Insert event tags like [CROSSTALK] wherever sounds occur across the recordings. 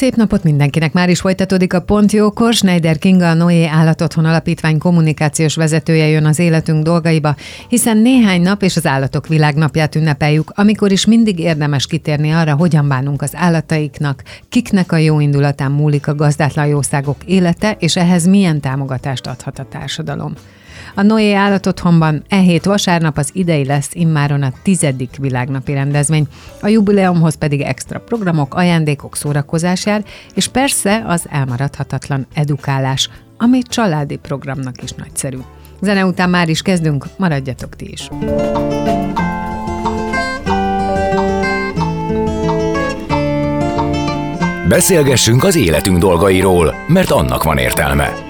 Szép napot mindenkinek! Már is folytatódik a Pont Jókor. Schneider Kinga, a Noé Állatotthon Alapítvány kommunikációs vezetője jön az életünk dolgaiba, hiszen néhány nap és az Állatok Világnapját ünnepeljük, amikor is mindig érdemes kitérni arra, hogyan bánunk az állataiknak, kiknek a jó indulatán múlik a gazdátlan jószágok élete, és ehhez milyen támogatást adhat a társadalom. A Noé állatotthonban e hét vasárnap az idei lesz immáron a tizedik világnapi rendezvény, a jubileumhoz pedig extra programok, ajándékok, szórakozás jár, és persze az elmaradhatatlan edukálás, ami családi programnak is nagyszerű. Zene után már is kezdünk, maradjatok ti is! Beszélgessünk az életünk dolgairól, mert annak van értelme.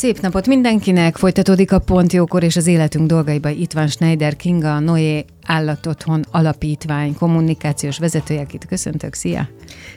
Szép napot mindenkinek! Folytatódik a Pont Jókor és az életünk dolgaiba. Itt van Schneider Kinga, a Noé Állatotthon Alapítvány kommunikációs vezetője, akit köszöntök. Szia!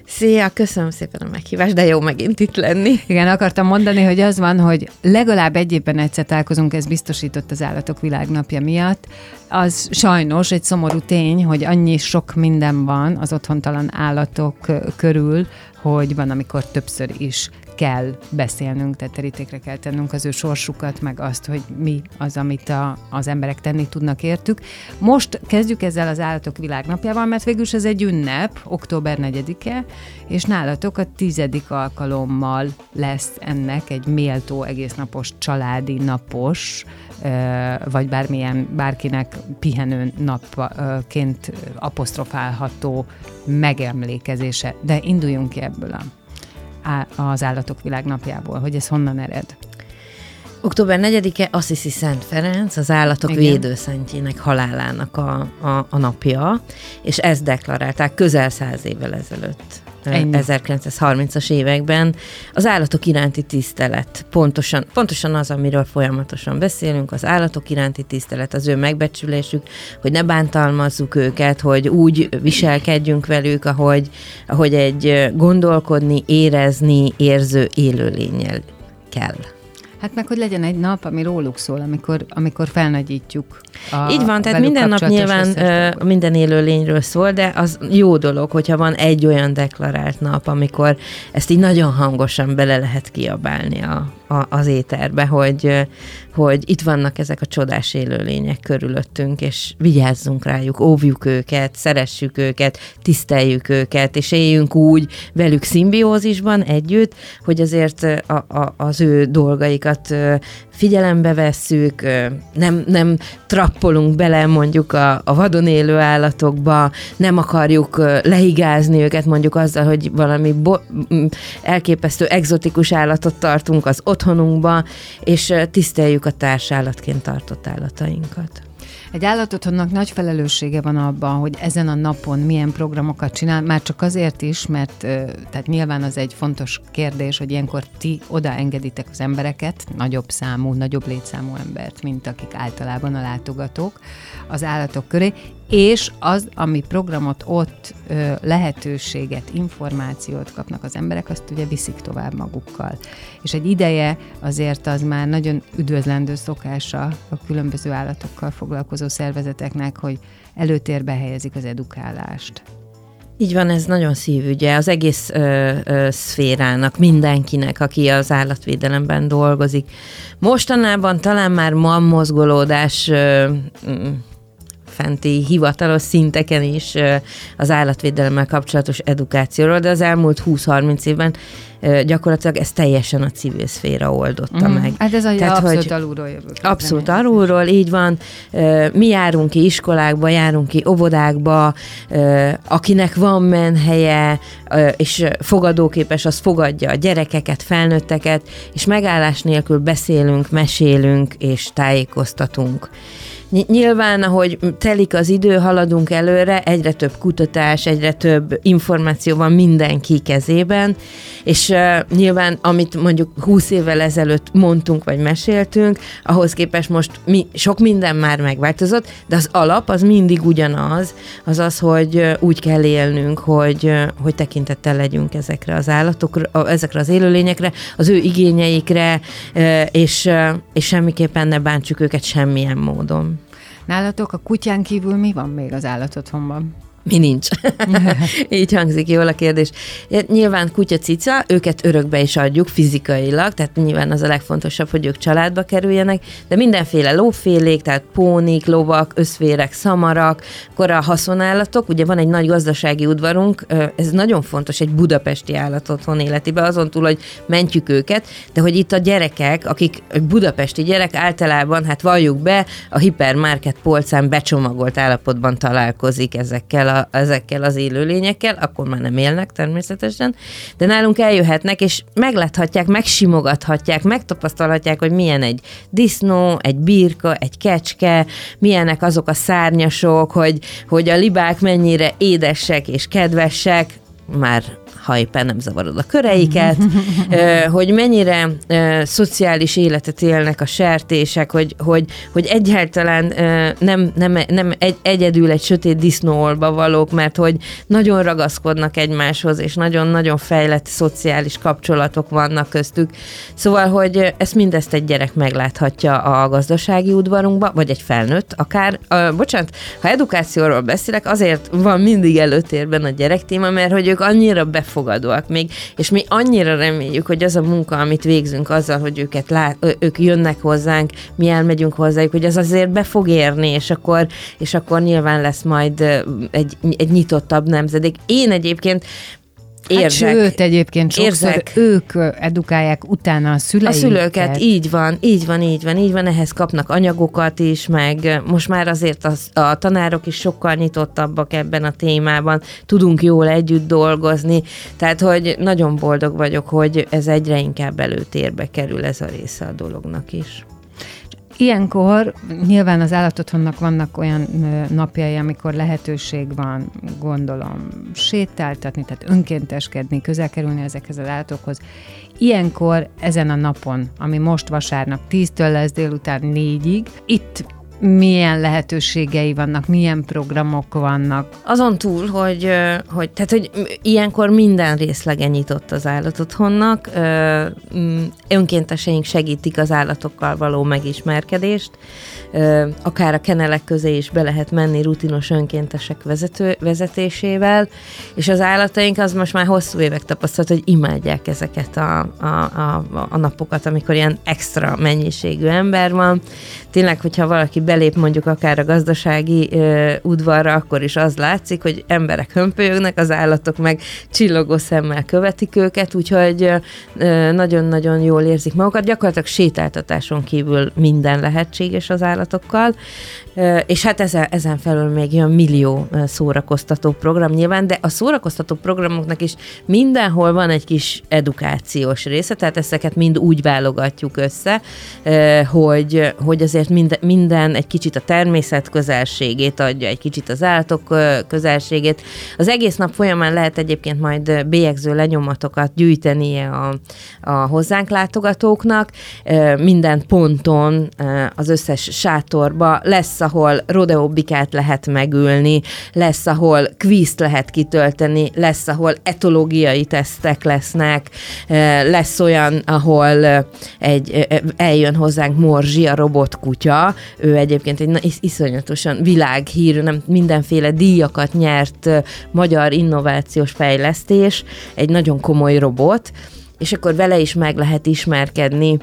Szia, köszönöm szépen a meghívást, de jó megint itt lenni. Igen, akartam mondani, hogy az van, hogy legalább egy évben egyszer találkozunk, ez biztosított az Állatok Világnapja miatt. Az sajnos egy szomorú tény, hogy annyi sok minden van az otthontalan állatok körül, hogy van, amikor többször is kell beszélnünk, tehát terítékre kell tennünk az ő sorsukat, meg azt, hogy mi az, amit a, az emberek tenni tudnak értük. Most kezdjük ezzel az Állatok Világnapjával, mert végül ez egy ünnep, október 4-e, és nálatok a tizedik alkalommal lesz ennek egy méltó egésznapos családi napos, vagy bármilyen, bárkinek pihenő napként apostrofálható megemlékezése. De induljunk ki ebből a az Állatok Világnapjából, hogy ez honnan ered? Október 4-e Assisi Szent Ferenc, az állatok Igen. védőszentjének halálának a, a, a napja, és ezt deklarálták közel száz évvel ezelőtt. Ennyi. 1930-as években az állatok iránti tisztelet. Pontosan, pontosan az, amiről folyamatosan beszélünk, az állatok iránti tisztelet, az ő megbecsülésük, hogy ne bántalmazzuk őket, hogy úgy viselkedjünk velük, ahogy, ahogy egy gondolkodni, érezni, érző élőlényel kell. Hát meg, hogy legyen egy nap, ami róluk szól, amikor, amikor felnagyítjuk. A, Így van, tehát minden nap nyilván uh, minden élőlényről szól, de az jó dolog, hogyha van egy olyan deklarált nap, amikor ezt így nagyon hangosan bele lehet kiabálni a, a, az éterbe, hogy, hogy itt vannak ezek a csodás élőlények körülöttünk, és vigyázzunk rájuk, óvjuk őket, szeressük őket, tiszteljük őket, és éljünk úgy velük szimbiózisban együtt, hogy azért a, a, az ő dolgaikat figyelembe vesszük, nem, nem trappolunk bele mondjuk a, a vadon élő állatokba, nem akarjuk leigázni őket mondjuk azzal, hogy valami bo- elképesztő egzotikus állatot tartunk az otthonunkba, és tiszteljük a társállatként tartott állatainkat. Egy állatotthonnak nagy felelőssége van abban, hogy ezen a napon milyen programokat csinál, már csak azért is, mert tehát nyilván az egy fontos kérdés, hogy ilyenkor ti odaengeditek az embereket, nagyobb számú, nagyobb létszámú embert, mint akik általában a látogatók az állatok köré, és az, ami programot ott ö, lehetőséget, információt kapnak az emberek, azt ugye viszik tovább magukkal. És egy ideje azért az már nagyon üdvözlendő szokása a különböző állatokkal foglalkozó szervezeteknek, hogy előtérbe helyezik az edukálást. Így van, ez nagyon szívügye az egész ö, ö, szférának, mindenkinek, aki az állatvédelemben dolgozik. Mostanában talán már ma mozgolódás ö, fenti hivatalos szinteken is az állatvédelemmel kapcsolatos edukációról, de az elmúlt 20-30 évben gyakorlatilag ez teljesen a civil szféra oldotta mm. meg. Hát ez a Tehát, abszolút hogy alulról jövök. Abszolút alulról, így van. Mi járunk ki iskolákba, járunk ki óvodákba, akinek van menhelye, és fogadóképes, az fogadja a gyerekeket, felnőtteket, és megállás nélkül beszélünk, mesélünk és tájékoztatunk. Nyilván, ahogy telik az idő, haladunk előre, egyre több kutatás, egyre több információ van mindenki kezében, és uh, nyilván, amit mondjuk 20 évvel ezelőtt mondtunk, vagy meséltünk, ahhoz képest most mi, sok minden már megváltozott, de az alap az mindig ugyanaz, az az, hogy úgy kell élnünk, hogy, hogy tekintettel legyünk ezekre az állatokra, ezekre az élőlényekre, az ő igényeikre, és, és semmiképpen ne bántsuk őket semmilyen módon. Nálatok a kutyán kívül mi van még az állatotthonban? Mi nincs. [LAUGHS] Így hangzik jól a kérdés. Nyilván kutya-cica, őket örökbe is adjuk fizikailag, tehát nyilván az a legfontosabb, hogy ők családba kerüljenek, de mindenféle lófélék, tehát pónik, lovak, összvérek, szamarak, akkor a haszonállatok, ugye van egy nagy gazdasági udvarunk, ez nagyon fontos egy budapesti állat otthon életibe, azon túl, hogy mentjük őket, de hogy itt a gyerekek, akik budapesti gyerek általában, hát valljuk be, a hipermarket polcán becsomagolt állapotban találkozik ezekkel a, ezekkel az élőlényekkel, akkor már nem élnek természetesen, de nálunk eljöhetnek, és megláthatják, megsimogathatják, megtapasztalhatják, hogy milyen egy disznó, egy birka, egy kecske, milyenek azok a szárnyasok, hogy, hogy a libák mennyire édesek és kedvesek, már ha éppen nem zavarod a köreiket, hogy mennyire szociális életet élnek a sertések, hogy, hogy, hogy egyáltalán nem, nem, nem egy, egyedül egy sötét disznóolba valók, mert hogy nagyon ragaszkodnak egymáshoz, és nagyon-nagyon fejlett szociális kapcsolatok vannak köztük. Szóval, hogy ezt mindezt egy gyerek megláthatja a gazdasági udvarunkba, vagy egy felnőtt akár. Bocsánat, ha edukációról beszélek, azért van mindig előtérben a gyerek téma, mert hogy ők annyira be befogadóak még, és mi annyira reméljük, hogy az a munka, amit végzünk azzal, hogy őket lát, ők jönnek hozzánk, mi elmegyünk hozzájuk, hogy az azért be fog érni, és akkor, és akkor nyilván lesz majd egy, egy nyitottabb nemzedék. Én egyébként érzek. Hát sőt, egyébként sokszor érzek. ők edukálják utána a szüleiket. A szülőket, így van, így van, így van, így van, ehhez kapnak anyagokat is, meg most már azért a, a tanárok is sokkal nyitottabbak ebben a témában, tudunk jól együtt dolgozni, tehát hogy nagyon boldog vagyok, hogy ez egyre inkább előtérbe kerül ez a része a dolognak is. Ilyenkor nyilván az állatotthonnak vannak olyan napjai, amikor lehetőség van, gondolom, sétáltatni, tehát önkénteskedni, közel kerülni ezekhez az állatokhoz. Ilyenkor ezen a napon, ami most vasárnap 10-től lesz délután 4-ig, itt milyen lehetőségei vannak, milyen programok vannak. Azon túl, hogy, hogy, tehát, hogy ilyenkor minden részlege nyitott az állatotthonnak, önkénteseink segítik az állatokkal való megismerkedést, akár a kenelek közé is be lehet menni rutinos önkéntesek vezető, vezetésével, és az állataink az most már hosszú évek tapasztalat, hogy imádják ezeket a, a, a, a napokat, amikor ilyen extra mennyiségű ember van. Tényleg, hogyha valaki belép mondjuk akár a gazdasági ö, udvarra, akkor is az látszik, hogy emberek hömpölyögnek, az állatok meg csillogó szemmel követik őket, úgyhogy nagyon-nagyon jól érzik magukat. Gyakorlatilag sétáltatáson kívül minden lehetséges az állat vállalatokkal, és hát ezen, ezen felül még jön millió szórakoztató program nyilván, de a szórakoztató programoknak is mindenhol van egy kis edukációs része, tehát ezeket mind úgy válogatjuk össze, hogy, hogy azért minden, minden egy kicsit a természet közelségét adja, egy kicsit az állatok közelségét. Az egész nap folyamán lehet egyébként majd bélyegző lenyomatokat gyűjtenie a, a hozzánk látogatóknak, minden ponton az összes sátorba lesz ahol rodeobikát lehet megülni, lesz, ahol kvízt lehet kitölteni, lesz, ahol etológiai tesztek lesznek, lesz olyan, ahol egy, eljön hozzánk Morzsi, a robotkutya, ő egyébként egy iszonyatosan világhírű, nem mindenféle díjakat nyert magyar innovációs fejlesztés, egy nagyon komoly robot, és akkor vele is meg lehet ismerkedni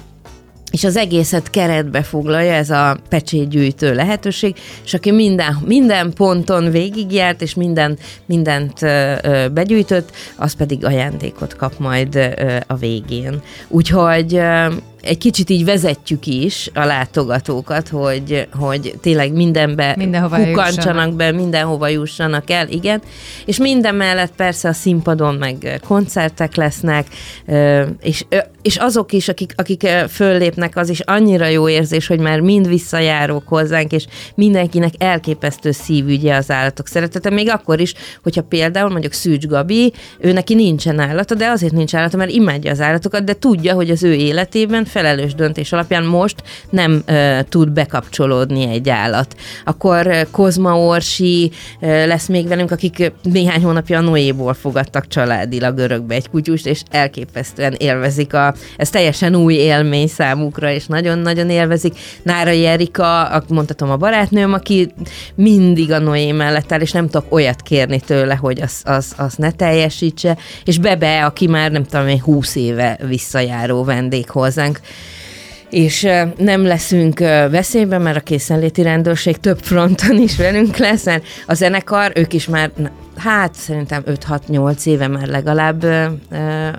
és az egészet keretbe foglalja ez a pecsétgyűjtő lehetőség, és aki minden, minden ponton végigjárt, és minden, mindent ö, begyűjtött, az pedig ajándékot kap majd ö, a végén. Úgyhogy ö, egy kicsit így vezetjük is a látogatókat, hogy, hogy tényleg mindenbe mindenhova kukancsanak be, mindenhova jussanak el, igen. És minden mellett persze a színpadon meg koncertek lesznek, és, és azok is, akik, akik föllépnek, az is annyira jó érzés, hogy már mind visszajárók hozzánk, és mindenkinek elképesztő szívügye az állatok szeretete, még akkor is, hogyha például mondjuk Szűcs Gabi, ő neki nincsen állata, de azért nincs állata, mert imádja az állatokat, de tudja, hogy az ő életében felelős döntés alapján most nem uh, tud bekapcsolódni egy állat. Akkor Kozma Orsi uh, lesz még velünk, akik néhány hónapja a Noéból fogadtak családilag örökbe egy kutyust, és elképesztően élvezik a, ez teljesen új élmény számukra, és nagyon-nagyon élvezik. Nára Erika, mondhatom a barátnőm, aki mindig a Noé mellett áll, és nem tudok olyat kérni tőle, hogy az, az, az ne teljesítse, és Bebe, aki már nem tudom, egy húsz éve visszajáró vendég hozzánk, és nem leszünk veszélyben, mert a készenléti rendőrség több fronton is velünk lesz, mert a zenekar, ők is már hát szerintem 5-6-8 éve már legalább ö,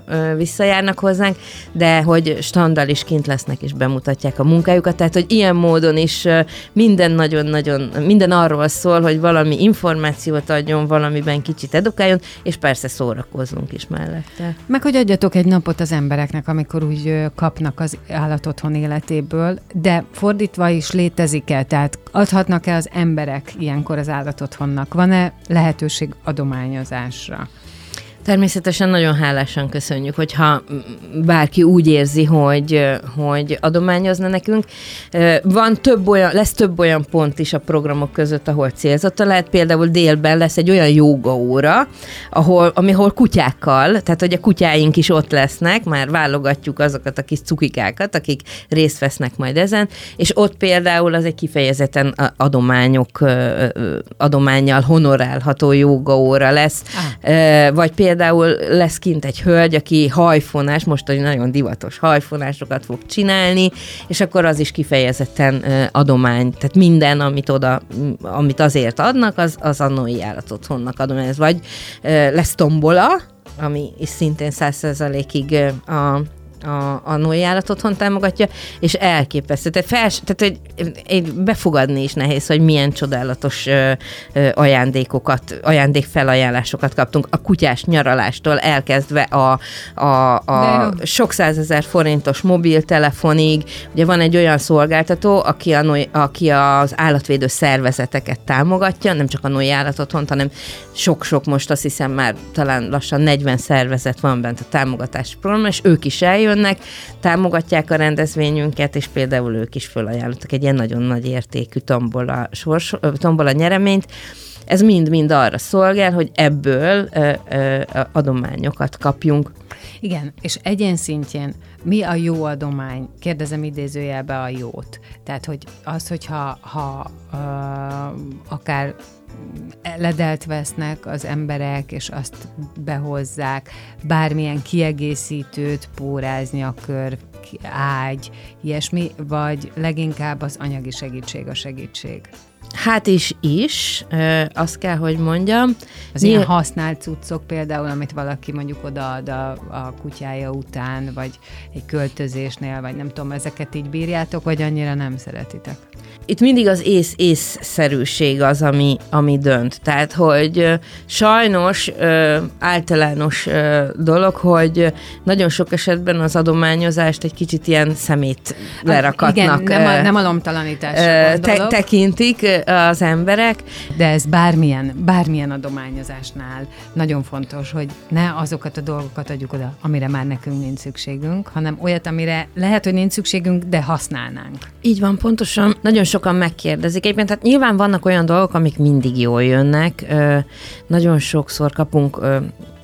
ö, visszajárnak hozzánk, de hogy standal is kint lesznek és bemutatják a munkájukat, tehát hogy ilyen módon is minden nagyon-nagyon, minden arról szól, hogy valami információt adjon, valamiben kicsit edukáljon, és persze szórakozzunk is mellette. Meg hogy adjatok egy napot az embereknek, amikor úgy kapnak az állatotthon életéből, de fordítva is létezik-e, tehát adhatnak-e az emberek ilyenkor az állatotthonnak? Van-e lehetőség adományozásra. Természetesen nagyon hálásan köszönjük, hogyha bárki úgy érzi, hogy, hogy adományozna nekünk. Van több olyan, lesz több olyan pont is a programok között, ahol célzata lehet. Például délben lesz egy olyan jóga óra, ahol, ahol kutyákkal, tehát hogy a kutyáink is ott lesznek, már válogatjuk azokat a kis cukikákat, akik részt vesznek majd ezen, és ott például az egy kifejezetten adományok, adományjal honorálható jóga óra lesz, ah. vagy például például lesz kint egy hölgy, aki hajfonás, most egy nagyon divatos hajfonásokat fog csinálni, és akkor az is kifejezetten adomány, tehát minden, amit oda, amit azért adnak, az, az a Noi honnak adomány. Vagy lesz tombola, ami is szintén százszerzalékig a a, a Noé állat otthon támogatja, és elképesztő. Tehát, fel, tehát hogy befogadni is nehéz, hogy milyen csodálatos ö, ö, ajándékokat, ajándék felajánlásokat kaptunk a kutyás nyaralástól elkezdve a, a, a sok százezer forintos mobiltelefonig. Ugye van egy olyan szolgáltató, aki, a, aki az állatvédő szervezeteket támogatja, nem csak a Noé állat otthon, hanem sok-sok most azt hiszem már talán lassan 40 szervezet van bent a támogatási program, és ők is eljön, jönnek, támogatják a rendezvényünket, és például ők is fölajánlottak egy ilyen nagyon nagy értékű tombola, sors, tombola nyereményt, ez mind-mind arra szolgál, hogy ebből ö, ö, adományokat kapjunk. Igen, és egyén szintjén mi a jó adomány? Kérdezem idézőjelbe a jót. Tehát, hogy az, hogyha ha, ö, akár ledelt vesznek az emberek, és azt behozzák, bármilyen kiegészítőt, kör, ágy, ilyesmi, vagy leginkább az anyagi segítség a segítség? Hát is is, azt kell, hogy mondjam. Az ilyen használt cuccok például, amit valaki mondjuk odaad a, a kutyája után, vagy egy költözésnél, vagy nem tudom, ezeket így bírjátok, vagy annyira nem szeretitek? itt mindig az ész észszerűség az, ami, ami dönt. Tehát, hogy sajnos általános dolog, hogy nagyon sok esetben az adományozást egy kicsit ilyen szemét lerakatnak. Igen, nem a, nem a lomtalanítás te, tekintik az emberek. De ez bármilyen, bármilyen adományozásnál nagyon fontos, hogy ne azokat a dolgokat adjuk oda, amire már nekünk nincs szükségünk, hanem olyat, amire lehet, hogy nincs szükségünk, de használnánk. Így van, pontosan. Nagyon sokan megkérdezik. Egyébként tehát nyilván vannak olyan dolgok, amik mindig jól jönnek. Ö, nagyon sokszor kapunk ö,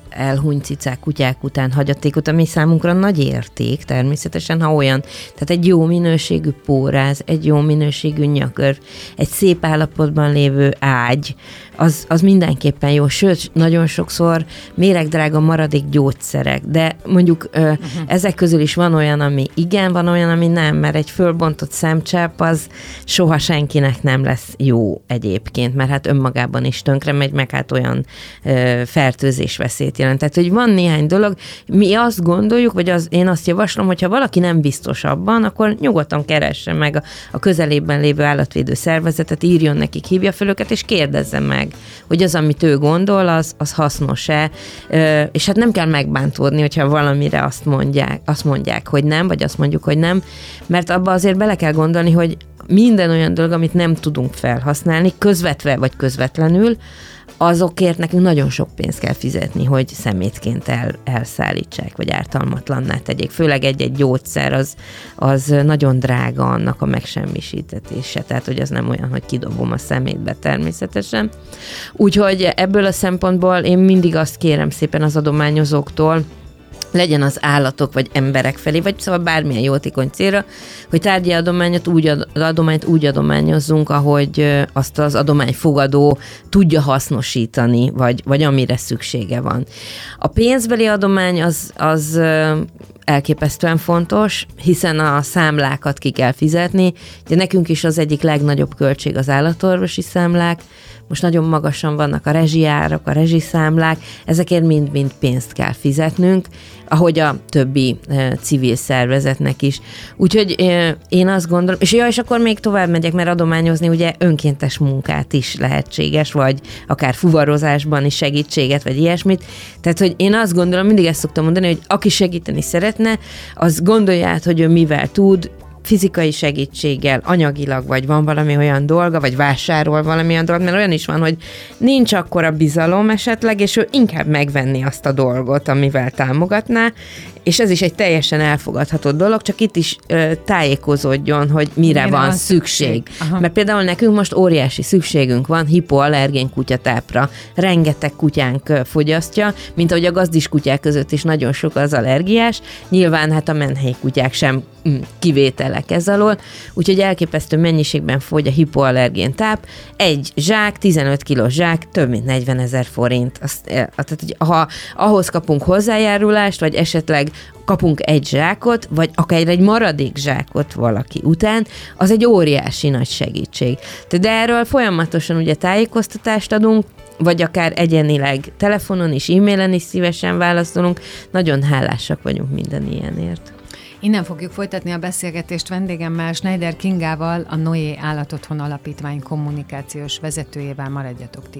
elhunyt cicák, kutyák után hagyatékot, ami számunkra nagy érték természetesen, ha olyan. Tehát egy jó minőségű póráz, egy jó minőségű nyakör, egy szép állapotban lévő ágy, az, az mindenképpen jó, sőt, nagyon sokszor méregdrága maradék gyógyszerek, de mondjuk ö, uh-huh. ezek közül is van olyan, ami igen, van olyan, ami nem, mert egy fölbontott szemcsepp az soha senkinek nem lesz jó egyébként, mert hát önmagában is tönkre megy, meg hát olyan ö, fertőzés veszélyt jelent. Tehát, hogy van néhány dolog, mi azt gondoljuk, vagy az, én azt javaslom, hogyha valaki nem biztos abban, akkor nyugodtan keresse meg a, a közelében lévő állatvédő szervezetet, írjon nekik, hívja fel őket, és kérdezze meg, hogy az, amit ő gondol, az, az hasznos-e, és hát nem kell megbántódni, hogyha valamire azt mondják, azt mondják, hogy nem, vagy azt mondjuk, hogy nem, mert abba azért bele kell gondolni, hogy minden olyan dolog, amit nem tudunk felhasználni, közvetve vagy közvetlenül, azokért nekünk nagyon sok pénzt kell fizetni, hogy szemétként el, elszállítsák, vagy ártalmatlanná tegyék. Főleg egy-egy gyógyszer az, az nagyon drága annak a megsemmisítetése, tehát hogy az nem olyan, hogy kidobom a szemétbe természetesen. Úgyhogy ebből a szempontból én mindig azt kérem szépen az adományozóktól, legyen az állatok vagy emberek felé, vagy szóval bármilyen jótékony célra, hogy tárgyi adományot úgy, ad, adományt úgy adományozzunk, ahogy azt az adományfogadó tudja hasznosítani, vagy, vagy amire szüksége van. A pénzbeli adomány az, az elképesztően fontos, hiszen a számlákat ki kell fizetni. Ugye nekünk is az egyik legnagyobb költség az állatorvosi számlák, most nagyon magasan vannak a rezsiárak, a rezsiszámlák, ezekért mind-mind pénzt kell fizetnünk, ahogy a többi e, civil szervezetnek is. Úgyhogy e, én azt gondolom, és ja, és akkor még tovább megyek, mert adományozni ugye önkéntes munkát is lehetséges, vagy akár fuvarozásban is segítséget, vagy ilyesmit. Tehát, hogy én azt gondolom, mindig ezt szoktam mondani, hogy aki segíteni szeretne, az gondolja át, hogy ő mivel tud, fizikai segítséggel, anyagilag, vagy van valami olyan dolga, vagy vásárol valami olyan dolgot, mert olyan is van, hogy nincs akkora bizalom esetleg, és ő inkább megvenni azt a dolgot, amivel támogatná, és ez is egy teljesen elfogadható dolog, csak itt is ö, tájékozódjon, hogy mire, mire van, van szükség. szükség. Mert például nekünk most óriási szükségünk van hipoallergén kutyatápra. Rengeteg kutyánk fogyasztja, mint ahogy a gazdis kutyák között is nagyon sok az allergiás. Nyilván hát a menhelyi kutyák sem mm, kivételek ez alól, úgyhogy elképesztő mennyiségben fogy a hipoallergén táp. Egy zsák, 15 kilós zsák, több mint 40 ezer forint. Azt, tehát, hogy ha ahhoz kapunk hozzájárulást, vagy esetleg kapunk egy zsákot, vagy akár egy maradék zsákot valaki után, az egy óriási nagy segítség. De erről folyamatosan ugye tájékoztatást adunk, vagy akár egyenileg telefonon is, e-mailen is szívesen válaszolunk. Nagyon hálásak vagyunk minden ilyenért. Innen fogjuk folytatni a beszélgetést vendégemmel, Schneider Kingával, a Noé Állatotthon Alapítvány kommunikációs vezetőjével. Maradjatok ti!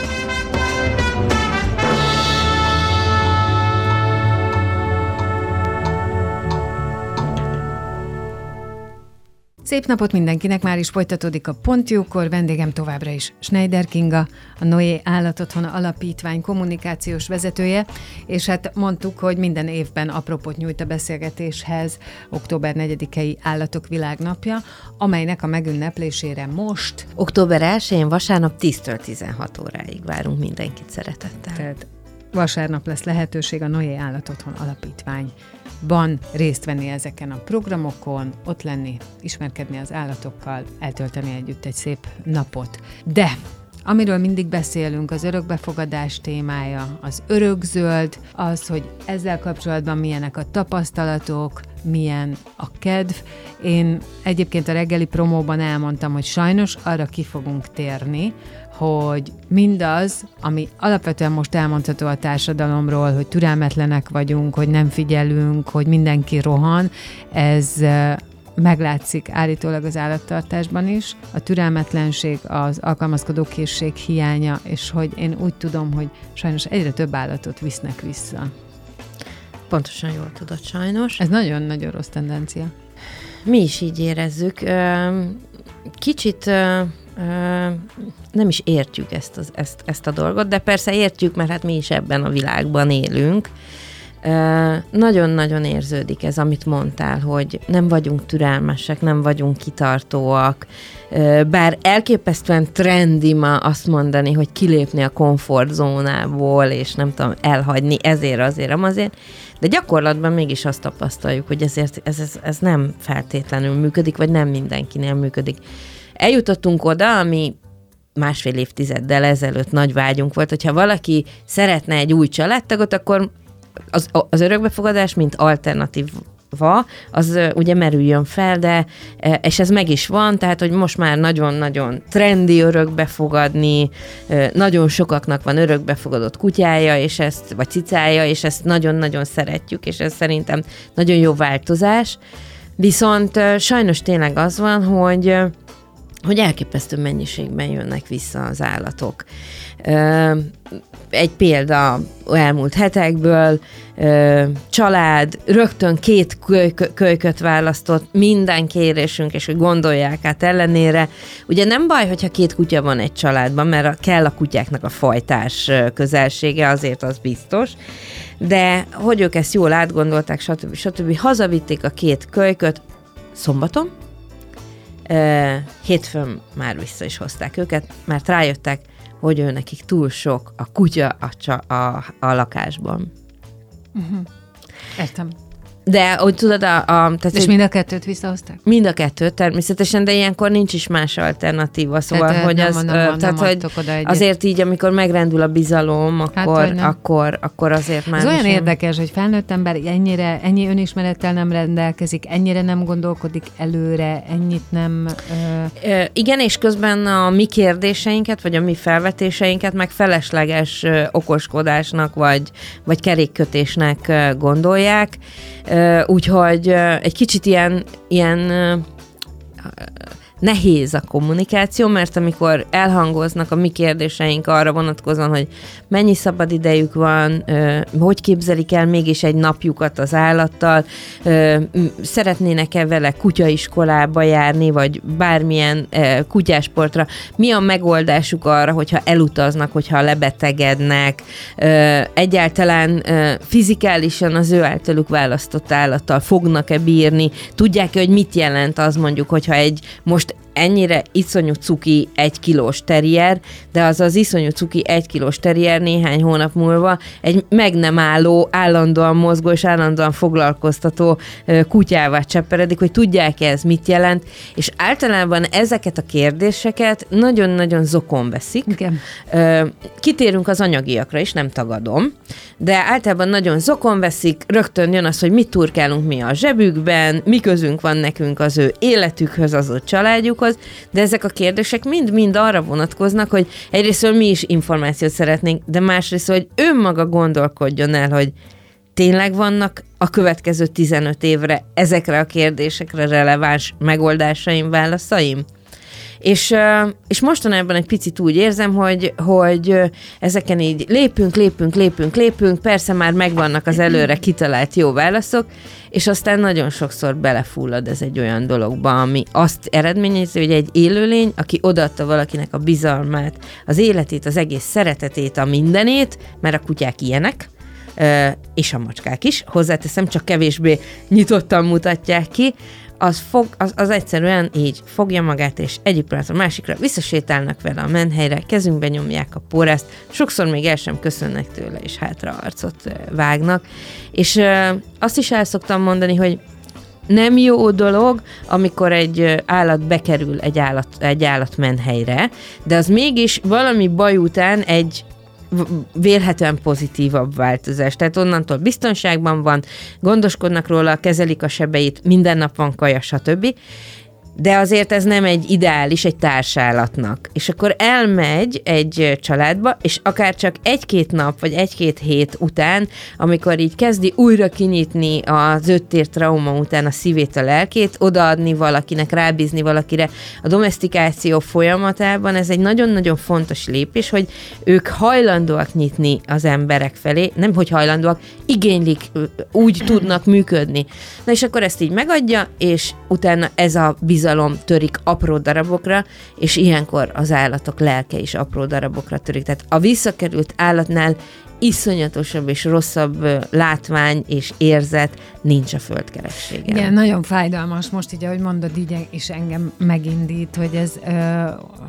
Szép napot mindenkinek, már is folytatódik a Pontjókor, vendégem továbbra is Schneider Kinga, a Noé Állatotthona Alapítvány kommunikációs vezetője, és hát mondtuk, hogy minden évben apropót nyújt a beszélgetéshez október 4-i Állatok Világnapja, amelynek a megünneplésére most... Október 1-én vasárnap 10-től 16 óráig várunk mindenkit szeretettel. Tehát vasárnap lesz lehetőség a Noé Állatotthon Alapítvány ban részt venni ezeken a programokon, ott lenni, ismerkedni az állatokkal, eltölteni együtt egy szép napot. De amiről mindig beszélünk, az örökbefogadás témája, az örökzöld, az, hogy ezzel kapcsolatban milyenek a tapasztalatok, milyen a kedv. Én egyébként a reggeli promóban elmondtam, hogy sajnos arra ki fogunk térni, hogy mindaz, ami alapvetően most elmondható a társadalomról, hogy türelmetlenek vagyunk, hogy nem figyelünk, hogy mindenki rohan, ez meglátszik állítólag az állattartásban is. A türelmetlenség, az alkalmazkodó készség hiánya, és hogy én úgy tudom, hogy sajnos egyre több állatot visznek vissza. pontosan jól tudod sajnos. Ez nagyon-nagyon rossz tendencia. Mi is így érezzük. Kicsit nem is értjük ezt, az, ezt, ezt a dolgot, de persze értjük, mert hát mi is ebben a világban élünk. Nagyon-nagyon érződik ez, amit mondtál, hogy nem vagyunk türelmesek, nem vagyunk kitartóak, bár elképesztően trendi ma azt mondani, hogy kilépni a komfortzónából, és nem tudom, elhagyni ezért, azért, azért, de gyakorlatban mégis azt tapasztaljuk, hogy ezért ez, ez, ez nem feltétlenül működik, vagy nem mindenkinél működik. Eljutottunk oda, ami másfél évtizeddel ezelőtt nagy vágyunk volt, hogyha valaki szeretne egy új családtagot, akkor az, az örökbefogadás, mint alternatív va, az ugye merüljön fel, de és ez meg is van, tehát hogy most már nagyon-nagyon trendi örökbefogadni, nagyon sokaknak van örökbefogadott kutyája, és ezt, vagy cicája, és ezt nagyon-nagyon szeretjük, és ez szerintem nagyon jó változás. Viszont sajnos tényleg az van, hogy hogy elképesztő mennyiségben jönnek vissza az állatok. Egy példa elmúlt hetekből, család rögtön két kölyköt választott, minden kérésünk, és hogy gondolják át ellenére. Ugye nem baj, hogyha két kutya van egy családban, mert kell a kutyáknak a fajtás közelsége, azért az biztos, de hogy ők ezt jól átgondolták, stb. stb. Hazavitték a két kölyköt szombaton, hétfőn már vissza is hozták őket, mert rájöttek, hogy ő nekik túl sok a kutya a, a, a lakásban. Uh-huh. Értem. De hogy tudod, a... a tehát, és mind a kettőt visszahozták? Mind a kettőt természetesen, de ilyenkor nincs is más alternatíva, szóval, tehát, hogy az, mondom, tehát, hogy azért így, amikor megrendül a bizalom, hát, akkor, hát, akkor, akkor azért már... Ez olyan sem... érdekes, hogy felnőtt ember ennyire, ennyi önismerettel nem rendelkezik, ennyire nem gondolkodik előre, ennyit nem... Ö... Ö, igen, és közben a mi kérdéseinket, vagy a mi felvetéseinket meg felesleges okoskodásnak, vagy, vagy kerékkötésnek gondolják, Úgyhogy egy kicsit ilyen, ilyen nehéz a kommunikáció, mert amikor elhangoznak a mi kérdéseink arra vonatkozóan, hogy mennyi szabad idejük van, hogy képzelik el mégis egy napjukat az állattal, szeretnének-e vele kutyaiskolába járni, vagy bármilyen kutyásportra, mi a megoldásuk arra, hogyha elutaznak, hogyha lebetegednek, egyáltalán fizikálisan az ő általuk választott állattal fognak-e bírni, tudják-e, hogy mit jelent az mondjuk, hogyha egy most ennyire iszonyú cuki egy kilós terrier, de az az iszonyú cuki egy kilós terrier néhány hónap múlva egy meg nem álló, állandóan mozgó és állandóan foglalkoztató kutyává csepperedik, hogy tudják ez mit jelent, és általában ezeket a kérdéseket nagyon-nagyon zokon veszik. Igen. Kitérünk az anyagiakra is, nem tagadom, de általában nagyon zokon veszik, rögtön jön az, hogy mit turkálunk mi a zsebükben, mi közünk van nekünk az ő életükhöz, az ő családjukhoz, de ezek a kérdések mind-mind arra vonatkoznak, hogy egyrészt mi is információt szeretnénk, de másrészt, hogy önmaga gondolkodjon el, hogy tényleg vannak a következő 15 évre ezekre a kérdésekre releváns megoldásaim, válaszaim? És, és mostanában egy picit úgy érzem, hogy, hogy ezeken így lépünk, lépünk, lépünk, lépünk, persze már megvannak az előre kitalált jó válaszok, és aztán nagyon sokszor belefullad ez egy olyan dologba, ami azt eredményezi, hogy egy élőlény, aki odaadta valakinek a bizalmát, az életét, az egész szeretetét, a mindenét, mert a kutyák ilyenek, és a macskák is, hozzáteszem, csak kevésbé nyitottan mutatják ki, az, fog, az, az egyszerűen így fogja magát, és egyik pillanatra másikra visszasétálnak vele a menhelyre, kezünkbe nyomják a pórázt, sokszor még el sem köszönnek tőle, és hátra arcot vágnak. És azt is el szoktam mondani, hogy nem jó dolog, amikor egy állat bekerül egy állat, egy állat menhelyre, de az mégis valami baj után egy vélhetően pozitívabb változás. Tehát onnantól biztonságban van, gondoskodnak róla, kezelik a sebeit, minden nap van kaja, stb. De azért ez nem egy ideális egy társállatnak. És akkor elmegy egy családba, és akár csak egy-két nap, vagy egy-két hét után, amikor így kezdi újra kinyitni az öttér trauma után a szívét, a lelkét, odaadni valakinek, rábízni valakire a domestikáció folyamatában, ez egy nagyon-nagyon fontos lépés, hogy ők hajlandóak nyitni az emberek felé, nem hogy hajlandóak, igénylik, úgy tudnak működni. Na és akkor ezt így megadja, és utána ez a bizalom bizalom törik apró darabokra, és ilyenkor az állatok lelke is apró darabokra törik. Tehát a visszakerült állatnál iszonyatosabb és rosszabb látvány és érzet nincs a földkerességen. Igen, nagyon fájdalmas most így, ahogy mondod, így és engem megindít, hogy, ez,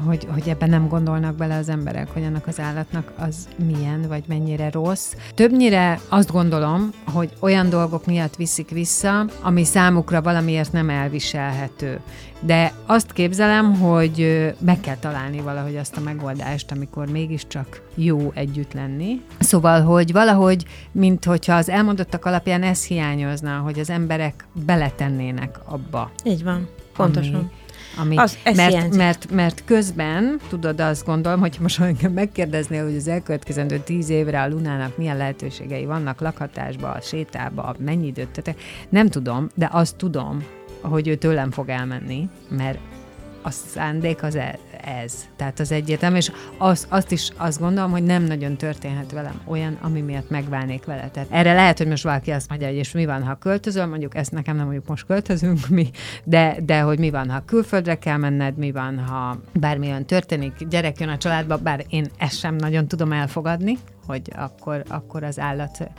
hogy, hogy ebben nem gondolnak bele az emberek, hogy annak az állatnak az milyen, vagy mennyire rossz. Többnyire azt gondolom, hogy olyan dolgok miatt viszik vissza, ami számukra valamiért nem elviselhető. De azt képzelem, hogy meg kell találni valahogy azt a megoldást, amikor mégiscsak jó együtt lenni. Szóval, hogy valahogy, mint hogyha az elmondottak alapján ez hiányozna, hogy az emberek beletennének abba. Így van, pontosan. Ami, ami, az, mert, mert, mert közben, tudod, azt gondolom, hogy most engem megkérdeznél, hogy az elkövetkezendő tíz évre a Lunának milyen lehetőségei vannak lakhatásba, a sétába, mennyi időt, nem tudom, de azt tudom, hogy ő tőlem fog elmenni, mert a szándék az e- ez. Tehát az egyértelmű, és az, azt is azt gondolom, hogy nem nagyon történhet velem olyan, ami miatt megválnék vele. Tehát erre lehet, hogy most valaki azt mondja, hogy és mi van, ha költözöl, mondjuk ezt nekem nem mondjuk most költözünk mi, de, de hogy mi van, ha külföldre kell menned, mi van, ha bármi olyan történik, gyerek jön a családba, bár én ezt sem nagyon tudom elfogadni, hogy akkor, akkor az állat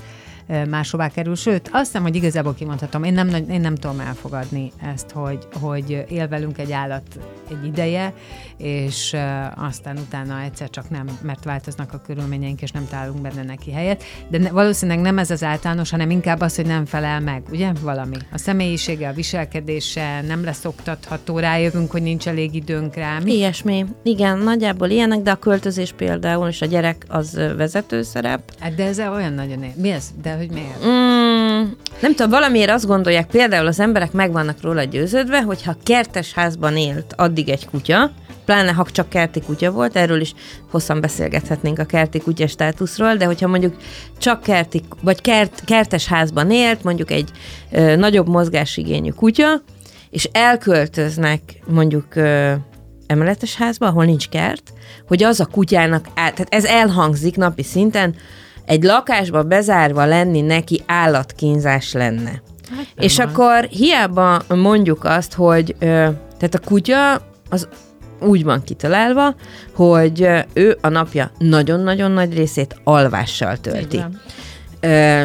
máshová kerül. Sőt, azt hiszem, hogy igazából kimondhatom, én nem, én nem tudom elfogadni ezt, hogy, hogy él velünk egy állat egy ideje, és aztán utána egyszer csak nem, mert változnak a körülményeink, és nem találunk benne neki helyet. De ne, valószínűleg nem ez az általános, hanem inkább az, hogy nem felel meg, ugye? Valami. A személyisége, a viselkedése nem lesz oktatható, rájövünk, hogy nincs elég időnk rá. Mi? Ilyesmi. Igen, nagyjából ilyenek, de a költözés például, és a gyerek az vezető szerep. Hát de ez olyan nagyon. Mi ez? De hogy miért? Mm, nem tudom, valamiért azt gondolják, például az emberek meg vannak róla győződve, hogyha kertes házban élt addig egy kutya, pláne ha csak kerti kutya volt, erről is hosszan beszélgethetnénk a kerti kutya státuszról, de hogyha mondjuk csak kerti, vagy kert, kertes házban élt, mondjuk egy ö, nagyobb mozgásigényű kutya, és elköltöznek mondjuk ö, emeletes házba, ahol nincs kert, hogy az a kutyának, tehát ez elhangzik napi szinten, egy lakásba bezárva lenni neki állatkínzás lenne. Hát és van. akkor hiába mondjuk azt, hogy ö, tehát a kutya az úgy van kitalálva, hogy ő a napja nagyon-nagyon nagy részét alvással tölti. Ö,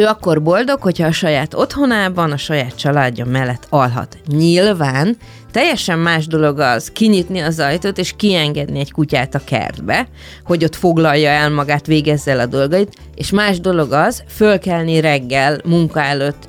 ő akkor boldog, hogyha a saját otthonában, a saját családja mellett alhat. Nyilván teljesen más dolog az kinyitni az ajtót és kiengedni egy kutyát a kertbe, hogy ott foglalja el magát, végezze el a dolgait, és más dolog az fölkelni reggel munka előtt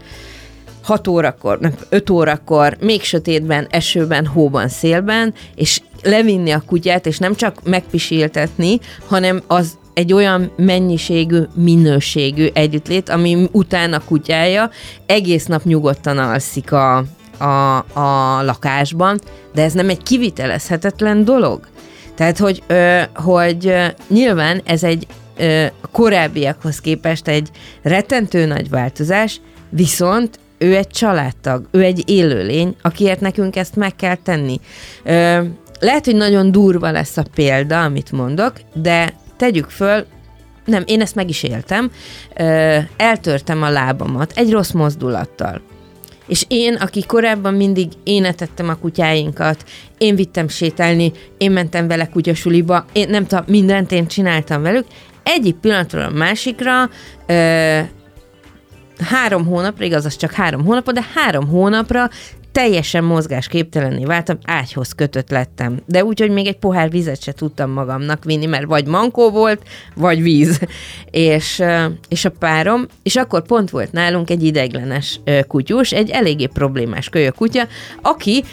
6 órakor, nem, 5 órakor, még sötétben, esőben, hóban, szélben, és levinni a kutyát, és nem csak megpisiltetni, hanem az egy olyan mennyiségű, minőségű együttlét, ami után a kutyája egész nap nyugodtan alszik a, a, a lakásban, de ez nem egy kivitelezhetetlen dolog. Tehát, hogy, ö, hogy nyilván ez egy ö, korábbiakhoz képest egy rettentő nagy változás, viszont ő egy családtag, ő egy élőlény, akiért nekünk ezt meg kell tenni. Ö, lehet, hogy nagyon durva lesz a példa, amit mondok, de tegyük föl, nem, én ezt meg is éltem, eltörtem a lábamat egy rossz mozdulattal. És én, aki korábban mindig én etettem a kutyáinkat, én vittem sétálni, én mentem vele kutyasuliba, én nem tudom, mindent én csináltam velük, egyik pillanatról a másikra ö, három hónapra, igaz, az csak három hónapra, de három hónapra teljesen mozgásképtelenné váltam, ágyhoz kötött lettem. De úgy, hogy még egy pohár vizet se tudtam magamnak vinni, mert vagy mankó volt, vagy víz. És, és a párom, és akkor pont volt nálunk egy ideiglenes kutyus, egy eléggé problémás kölyök kutya, aki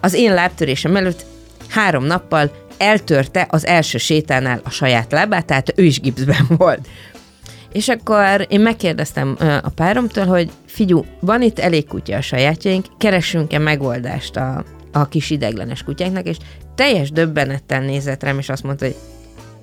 az én lábtörésem előtt három nappal eltörte az első sétánál a saját lábát, tehát ő is gipszben [LAUGHS] volt És akkor én megkérdeztem a páromtól, hogy figyú, van itt elég kutya a sajátjaink, keresünk-e megoldást a, a kis ideglenes kutyáknak, és teljes döbbenettel nézett rám, és azt mondta, hogy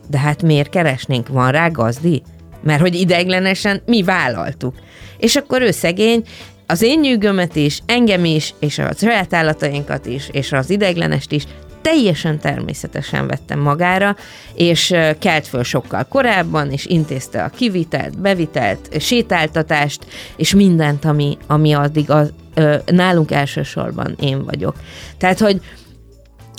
de hát miért keresnénk, van rá gazdi? Mert hogy ideiglenesen mi vállaltuk. És akkor ő szegény, az én nyűgömet is, engem is, és a saját állatainkat is, és az ideiglenest is teljesen természetesen vettem magára, és kelt föl sokkal korábban, és intézte a kivitelt, bevitelt, sétáltatást, és mindent, ami, ami addig az, nálunk elsősorban én vagyok. Tehát, hogy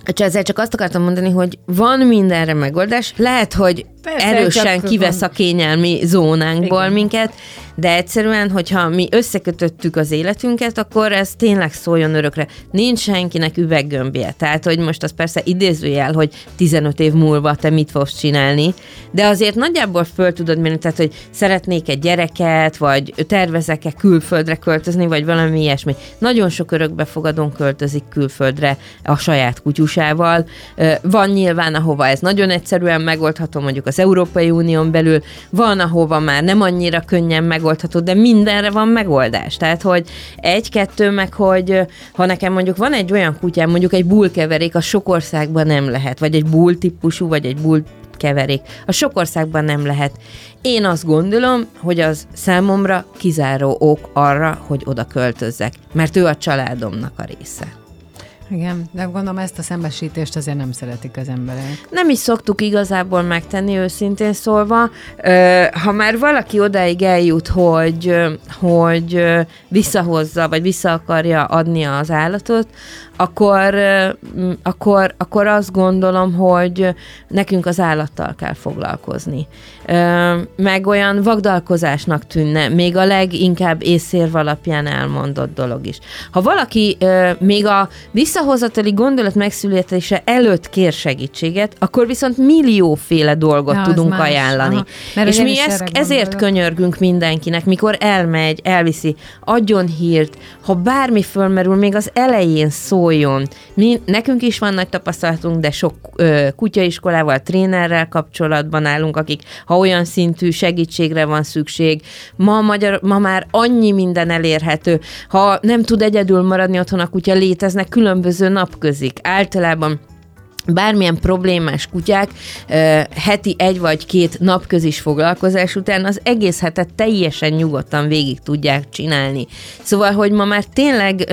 ezzel csak azt akartam mondani, hogy van mindenre megoldás. Lehet, hogy Persze, erősen kivesz van. a kényelmi zónánkból Igen. minket, de egyszerűen, hogyha mi összekötöttük az életünket, akkor ez tényleg szóljon örökre. Nincs senkinek üveggömbje. Tehát, hogy most az persze idézőjel, hogy 15 év múlva te mit fogsz csinálni, de azért nagyjából föl tudod mérni, tehát, hogy szeretnék egy gyereket, vagy tervezek-e külföldre költözni, vagy valami ilyesmi. Nagyon sok örökbefogadón költözik külföldre a saját kutyusával. Van nyilván, ahova ez nagyon egyszerűen megoldható, mondjuk az Európai Unión belül, van, ahova már nem annyira könnyen meg megoldható, de mindenre van megoldás. Tehát, hogy egy-kettő, meg hogy ha nekem mondjuk van egy olyan kutyám, mondjuk egy bullkeverék, a sok országban nem lehet, vagy egy bull típusú, vagy egy bull keverék. A sok országban nem lehet. Én azt gondolom, hogy az számomra kizáró ok arra, hogy oda költözzek, mert ő a családomnak a része. Igen, de gondolom ezt a szembesítést azért nem szeretik az emberek. Nem is szoktuk igazából megtenni, őszintén szólva. Ha már valaki odáig eljut, hogy, hogy visszahozza, vagy vissza akarja adni az állatot, akkor, akkor, akkor azt gondolom, hogy nekünk az állattal kell foglalkozni. Meg olyan vagdalkozásnak tűnne, még a leginkább észérv alapján elmondott dolog is. Ha valaki még a visszahozatali gondolat megszületése előtt kér segítséget, akkor viszont millióféle dolgot ja, tudunk más. ajánlani. Aha. És mi ezt, ezért könyörgünk mindenkinek, mikor elmegy, elviszi, adjon hírt, ha bármi fölmerül, még az elején szól, szóljon. Mi, nekünk is van nagy tapasztalatunk, de sok ö, kutyaiskolával, trénerrel kapcsolatban állunk, akik, ha olyan szintű segítségre van szükség, ma, magyar, ma már annyi minden elérhető. Ha nem tud egyedül maradni otthon a kutya, léteznek különböző napközik. Általában bármilyen problémás kutyák heti egy vagy két napközis foglalkozás után az egész hetet teljesen nyugodtan végig tudják csinálni. Szóval, hogy ma már tényleg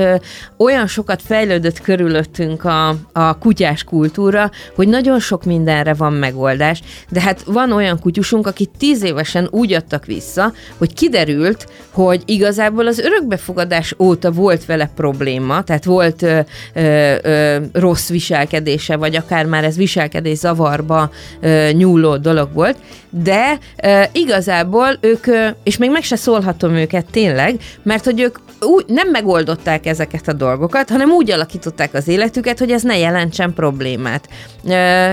olyan sokat fejlődött körülöttünk a, a kutyás kultúra, hogy nagyon sok mindenre van megoldás, de hát van olyan kutyusunk, akit tíz évesen úgy adtak vissza, hogy kiderült, hogy igazából az örökbefogadás óta volt vele probléma, tehát volt ö, ö, ö, rossz viselkedése, vagy akár már ez viselkedés zavarba ö, nyúló dolog volt, de ö, igazából ők, ö, és még meg se szólhatom őket tényleg, mert hogy ők úgy, nem megoldották ezeket a dolgokat, hanem úgy alakították az életüket, hogy ez ne jelentsen problémát. Ö,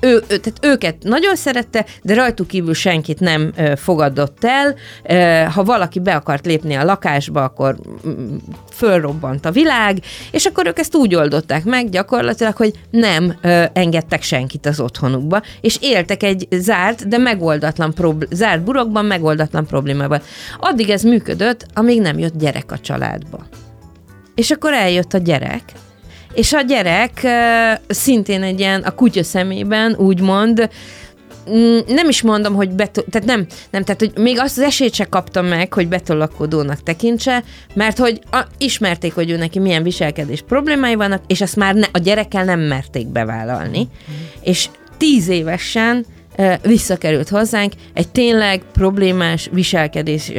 ő, tehát őket nagyon szerette, de rajtuk kívül senkit nem fogadott el. Ha valaki be akart lépni a lakásba, akkor fölrobbant a világ, és akkor ők ezt úgy oldották meg gyakorlatilag, hogy nem engedtek senkit az otthonukba, és éltek egy zárt, de megoldatlan problém, zárt burokban megoldatlan problémával. Addig ez működött, amíg nem jött gyerek a családba. És akkor eljött a gyerek, és a gyerek szintén egy ilyen a kutya szemében úgymond nem is mondom, hogy betol, tehát nem, nem, tehát hogy még azt az esélyt se kaptam meg, hogy betolakodónak tekintse, mert hogy a, ismerték, hogy ő neki milyen viselkedés problémái vannak, és azt már ne, a gyerekkel nem merték bevállalni. Mm. És tíz évesen visszakerült hozzánk. Egy tényleg problémás viselkedés,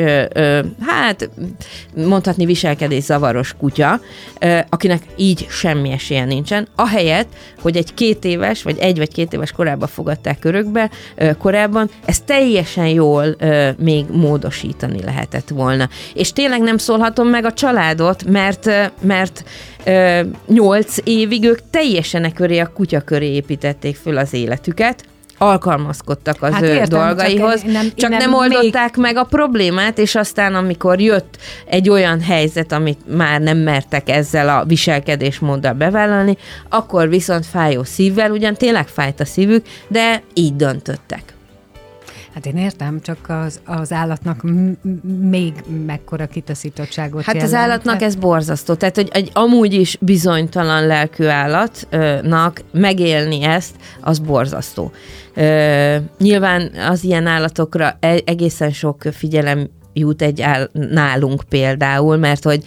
hát mondhatni viselkedés zavaros kutya, akinek így semmi esélye nincsen, ahelyett, hogy egy két éves, vagy egy vagy két éves korában fogadták örökbe korábban, ezt teljesen jól még módosítani lehetett volna. És tényleg nem szólhatom meg a családot, mert, mert nyolc évig ők teljesen e köré, a kutya köré építették föl az életüket, alkalmazkodtak az hát ő értem, dolgaihoz, csak nem, csak nem, nem oldották még... meg a problémát, és aztán amikor jött egy olyan helyzet, amit már nem mertek ezzel a viselkedésmóddal bevállalni, akkor viszont fájó szívvel, ugyan tényleg fájt a szívük, de így döntöttek. Hát én értem, csak az, az állatnak még mekkora kitaszítottságot Hát jelent. az állatnak ez borzasztó. Tehát, hogy egy amúgy is bizonytalan lelkű állatnak megélni ezt, az borzasztó. Nyilván az ilyen állatokra e-, egészen sok figyelem jut egy áll, nálunk például, mert hogy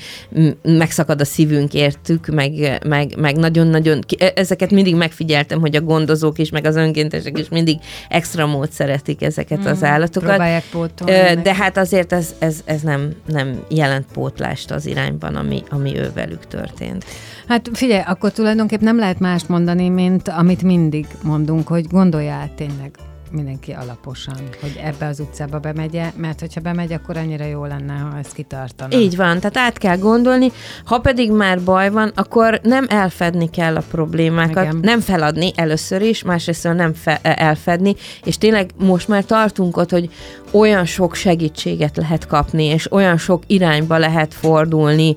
megszakad a szívünk értük, meg, meg, meg nagyon-nagyon, e, ezeket mindig megfigyeltem, hogy a gondozók is, meg az önkéntesek is mindig extra mód szeretik ezeket mm, az állatokat. Próbálják pótolni. De hát azért ez, ez, ez nem, nem jelent pótlást az irányban, ami, ami ő velük történt. Hát figyelj, akkor tulajdonképpen nem lehet mást mondani, mint amit mindig mondunk, hogy gondoljál tényleg mindenki alaposan, hogy ebbe az utcába bemegye, mert hogyha bemegy, akkor annyira jó lenne, ha ezt kitartana. Így van, tehát át kell gondolni, ha pedig már baj van, akkor nem elfedni kell a problémákat, Igen. nem feladni először is, másrészt nem fe- elfedni, és tényleg most már tartunk ott, hogy olyan sok segítséget lehet kapni, és olyan sok irányba lehet fordulni.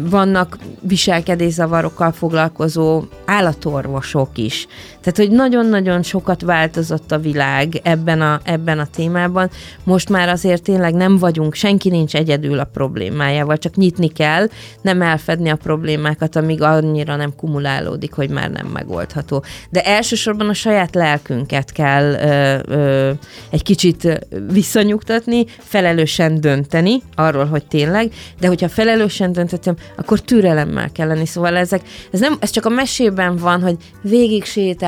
Vannak viselkedészavarokkal foglalkozó állatorvosok is. Tehát, hogy nagyon-nagyon sokat változott a világ ebben a, ebben a témában. Most már azért tényleg nem vagyunk, senki nincs egyedül a problémájával, csak nyitni kell, nem elfedni a problémákat, amíg annyira nem kumulálódik, hogy már nem megoldható. De elsősorban a saját lelkünket kell ö, ö, egy kicsit visszanyugtatni, felelősen dönteni arról, hogy tényleg, de hogyha felelősen döntöttem, akkor türelemmel kell lenni. Szóval ezek, ez, nem, ez csak a mesében van, hogy végig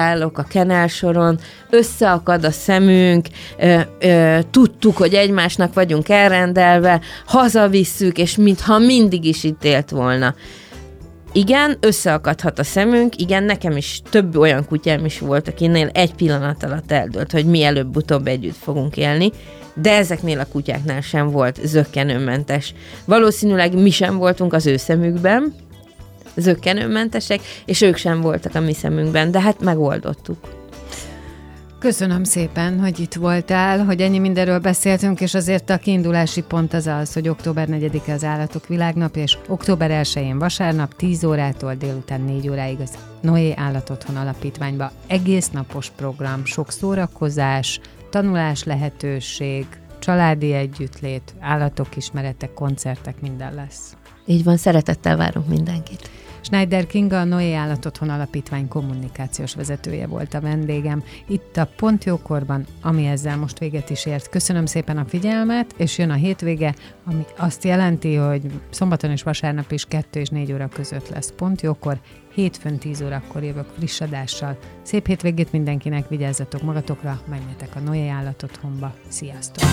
sétálok a kenelsoron, összeakad a szemünk, ö, ö, tudtuk, hogy egymásnak vagyunk elrendelve, hazavisszük, és mintha mindig is itt élt volna igen, összeakadhat a szemünk, igen, nekem is több olyan kutyám is volt, akinél egy pillanat alatt eldőlt, hogy mi előbb-utóbb együtt fogunk élni, de ezeknél a kutyáknál sem volt zöggenőmentes. Valószínűleg mi sem voltunk az ő szemükben, zöggenőmentesek, és ők sem voltak a mi szemünkben, de hát megoldottuk. Köszönöm szépen, hogy itt voltál, hogy ennyi mindenről beszéltünk, és azért a kiindulási pont az az, hogy október 4-e az Állatok Világnapja, és október 1-én vasárnap 10 órától délután 4 óráig az Noé Állatotthon Alapítványba egész napos program, sok szórakozás, tanulás lehetőség, családi együttlét, állatok ismeretek, koncertek, minden lesz. Így van, szeretettel várunk mindenkit. Schneider Kinga, a Noé Állatotthon Alapítvány kommunikációs vezetője volt a vendégem. Itt a Pont Jókorban, ami ezzel most véget is ért. Köszönöm szépen a figyelmet, és jön a hétvége, ami azt jelenti, hogy szombaton és vasárnap is 2 és 4 óra között lesz Pont Jókor, hétfőn 10 órakor jövök friss adással. Szép hétvégét mindenkinek, vigyázzatok magatokra, menjetek a Noé Állatotthonba. Sziasztok!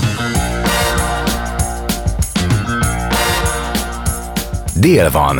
Dél van.